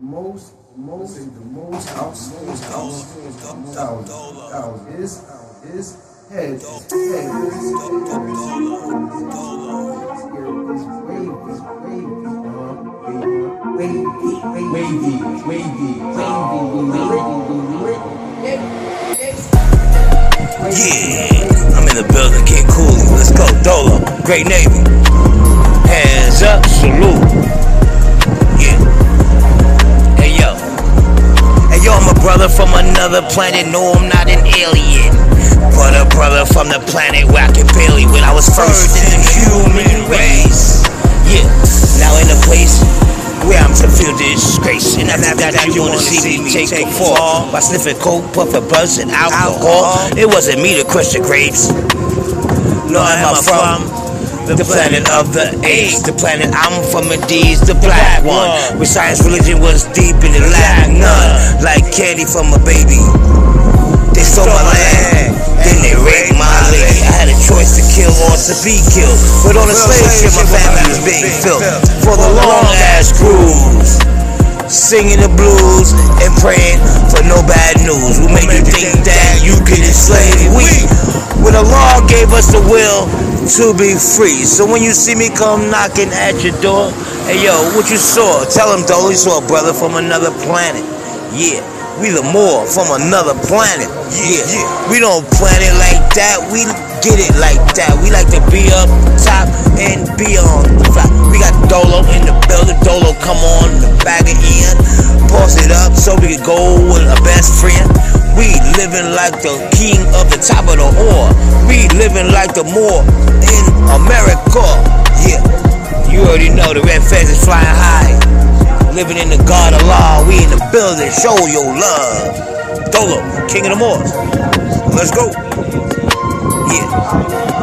Most, the most, the most most house, most house, house is, is head, is head, is wavy, wavy, wavy, wavy, Yeah, I'm in the building, King Cooley. Let's go, Dolo, Great Navy. Hands up, salute. I'm a brother from another planet. No, I'm not an alien. But a brother from the planet where I can barely when I was first in the human race. Yeah. Now in a place where I'm to feel disgrace. And after that, you wanna see me take a fall by sniffing coke, puffing buzz, and alcohol. It wasn't me to crush the grapes. No, am I from? The planet of the apes, the planet I'm from indeed the black one. Where science religion was deep and it lacked none. Like candy from a baby. They stole my land, then they raped my lady. I had a choice to kill or to be killed. But on the slave ship, my family was being filled for the long ass cruise. Singing the blues and praying for no bad news. Who made you think that you could enslave we? When the law gave us the will to be free. So when you see me come knocking at your door, hey yo, what you saw? Tell him you saw a brother from another planet. Yeah. We the Moor from another planet. Yeah, we don't plan it like that. We get it like that. We like to be up top and be on the fly. We got Dolo in the building. Dolo come on the bag of Ian. Pause it up so we can go with a best friend. We living like the king of the top of the ore. We living like the Moor in America. Yeah, you already know the red fez is flying high. Living in the God of law, we in the building, show your love. Dolo, king of the Moors. Let's go. Yeah.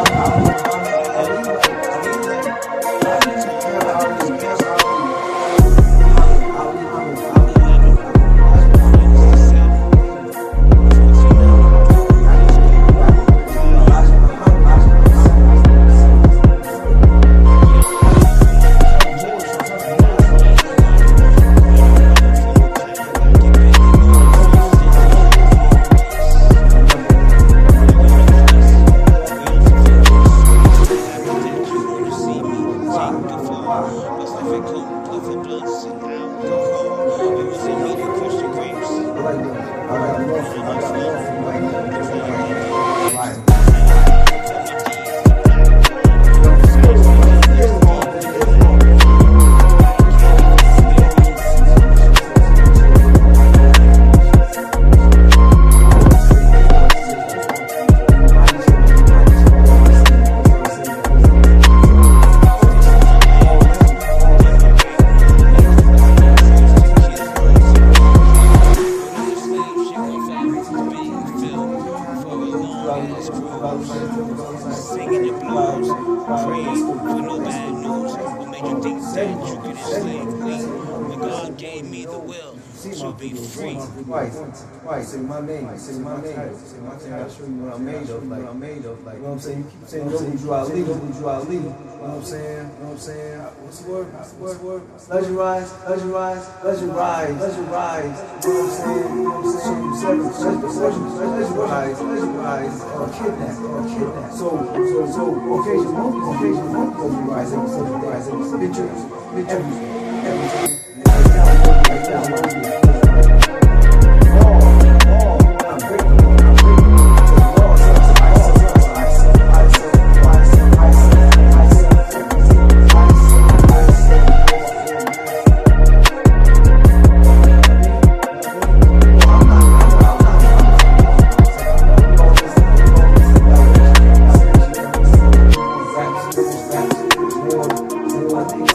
Gave me the will to be free. Twice, twice. Say my name. Say my name. Say my name. I'll show you what I'm made of. Like, what I'm made of. Like, you know what I'm saying? You keep saying, yo, Buju Ali, yo, Buju Ali. You know what I'm saying? You know what I'm saying? What's the word? What's the word? word? Let you rise, let you rise, let you rise, let you rise. You know what I'm saying? You know what I'm saying? You said, let you let you rise, let you rise. Or kidnap, or kidnap. So, so, so, occasion, occasion, occasion, rising, so rising, pictures, pictures, everything, yeah.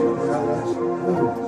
Obrigado.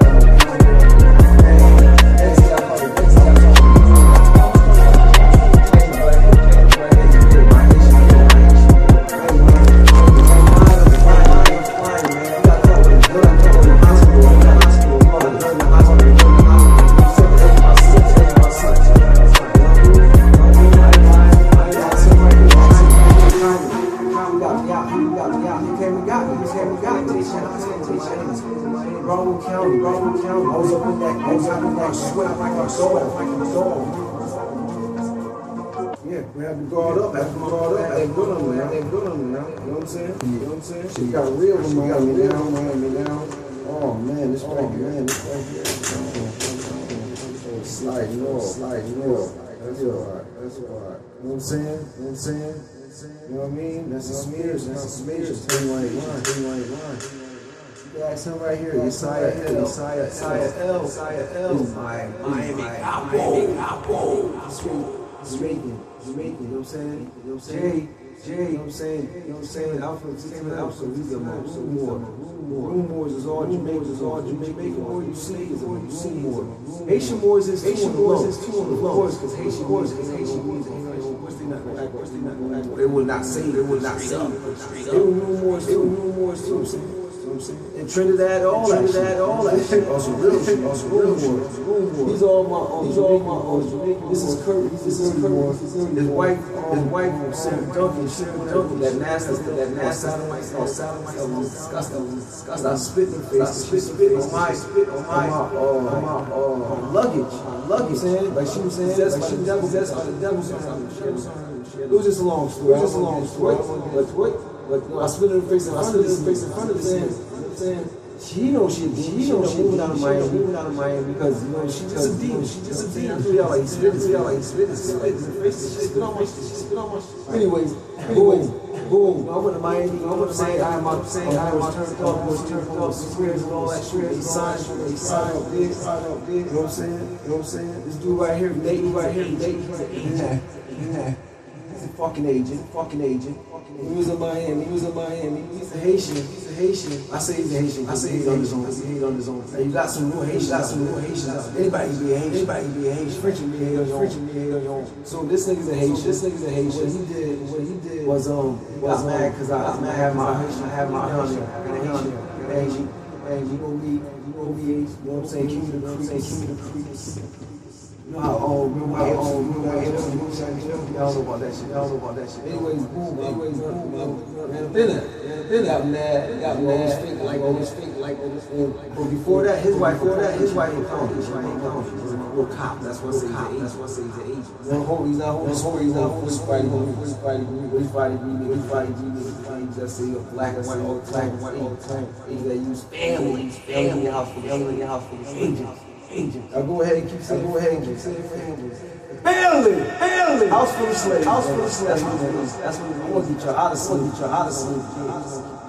Yeah, we have to guard up, have to guard up, have to good on me now, have good on me now. You know what I'm saying? You know what I'm saying? She got real with me, got me down, Miami now. Oh man, this right man, this right here. Oh, slide north, slide north. That's alright, that's alright. You know what I'm saying? You know what I'm saying? You know what I mean? That's a Spears, that's a Spears. Tell you why he won, tell you why he won. That's him right here, Isaiah L. Isaiah L. Isaiah L. My Miami Apple. Apple. Jamaican, Jamaican, you know what I'm saying? You know what I'm saying? Jay, you know what I'm saying? You know what I'm saying? Alpha, Alpha, Alpha, we more, so more. Room Moors is all Jamaican, is all Jamaican. All you see is all you see more. Haitian Moors is Haitian Moors is two on the low. Haitian Moors, because Haitian Moors, they not gonna act, they not act. They will not say, they will not say. They were Room Moors, they were Room Moors too. In Trinidad, all that, Trinidad, all that shit. Also real, also real war. He's all my own. He's all my own. This is Curry. This is Curry. His wife, his wife, Sarah Duncan, Sarah Duncan, that nasty, that nasty, oh, sodomite, that was disgusting, disgusting. I spit in the face, I spit, on my, spit on my, on my, on luggage, luggage. Saying, like she was saying, like she was devil, that's how the devil's It was just a long story. It was just a long story. But what? But I spit in the face, I spit in the face in front of the man saying? She knows she she knows she moving out of Miami, moving out of Miami because you know she just a demon. She just a demon. Three y'all like spit, three y'all like spit, spit, spit. She spit on my, she spit on my. Anyways, boom, boom. I went to Miami. I went to Miami. I am my saying I was turned up, was turned up, squares and all that shit. He signed, he signed up this, signed up this. You know what I'm saying? You know what I'm saying? This dude right here, Nate, right here, Nate. Yeah, yeah. Fucking agent, fucking agent. He was in Miami. He was in Miami. He's a Haitian. He's a Haitian. I say he's a Haitian. I say he's on his own. I say he's on his own. Hey, you got some real Haitians. Got some real Haitians. Anybody be a Haitian. Anybody be a Haitian. French be a Haitian. French be a Haitian. So this nigga's a Haitian. This nigga's a Haitian. What he did. What he did was um was mad because I, I have my I have my and and you and you know me you know me you know what I'm saying the creek keep the creek. How old, real white, old, real white, y'all know about that shit, y'all know about that shit. Anyways, boom, anyways, boom, boom. And then it, then got mad, got mad, like always think, like always think. But before that, his wife, before that, his wife his wife county. He was a real cop, that's what says he's an agent, that's what says he's an agent. One whole, he's not holding, he's not holding, he's fighting, he's fighting, he's fighting, he's fighting, he's fighting, just say a black and white all the time, white all the time. He that use family, family your house, family your house for agents. I'll go ahead and keep saying, go ahead and keep saying families. Family, family. House full of slaves. House full of slaves. That's what it is. That's what it is. I want to get y'all out of sleep. Get y'all out of sleep.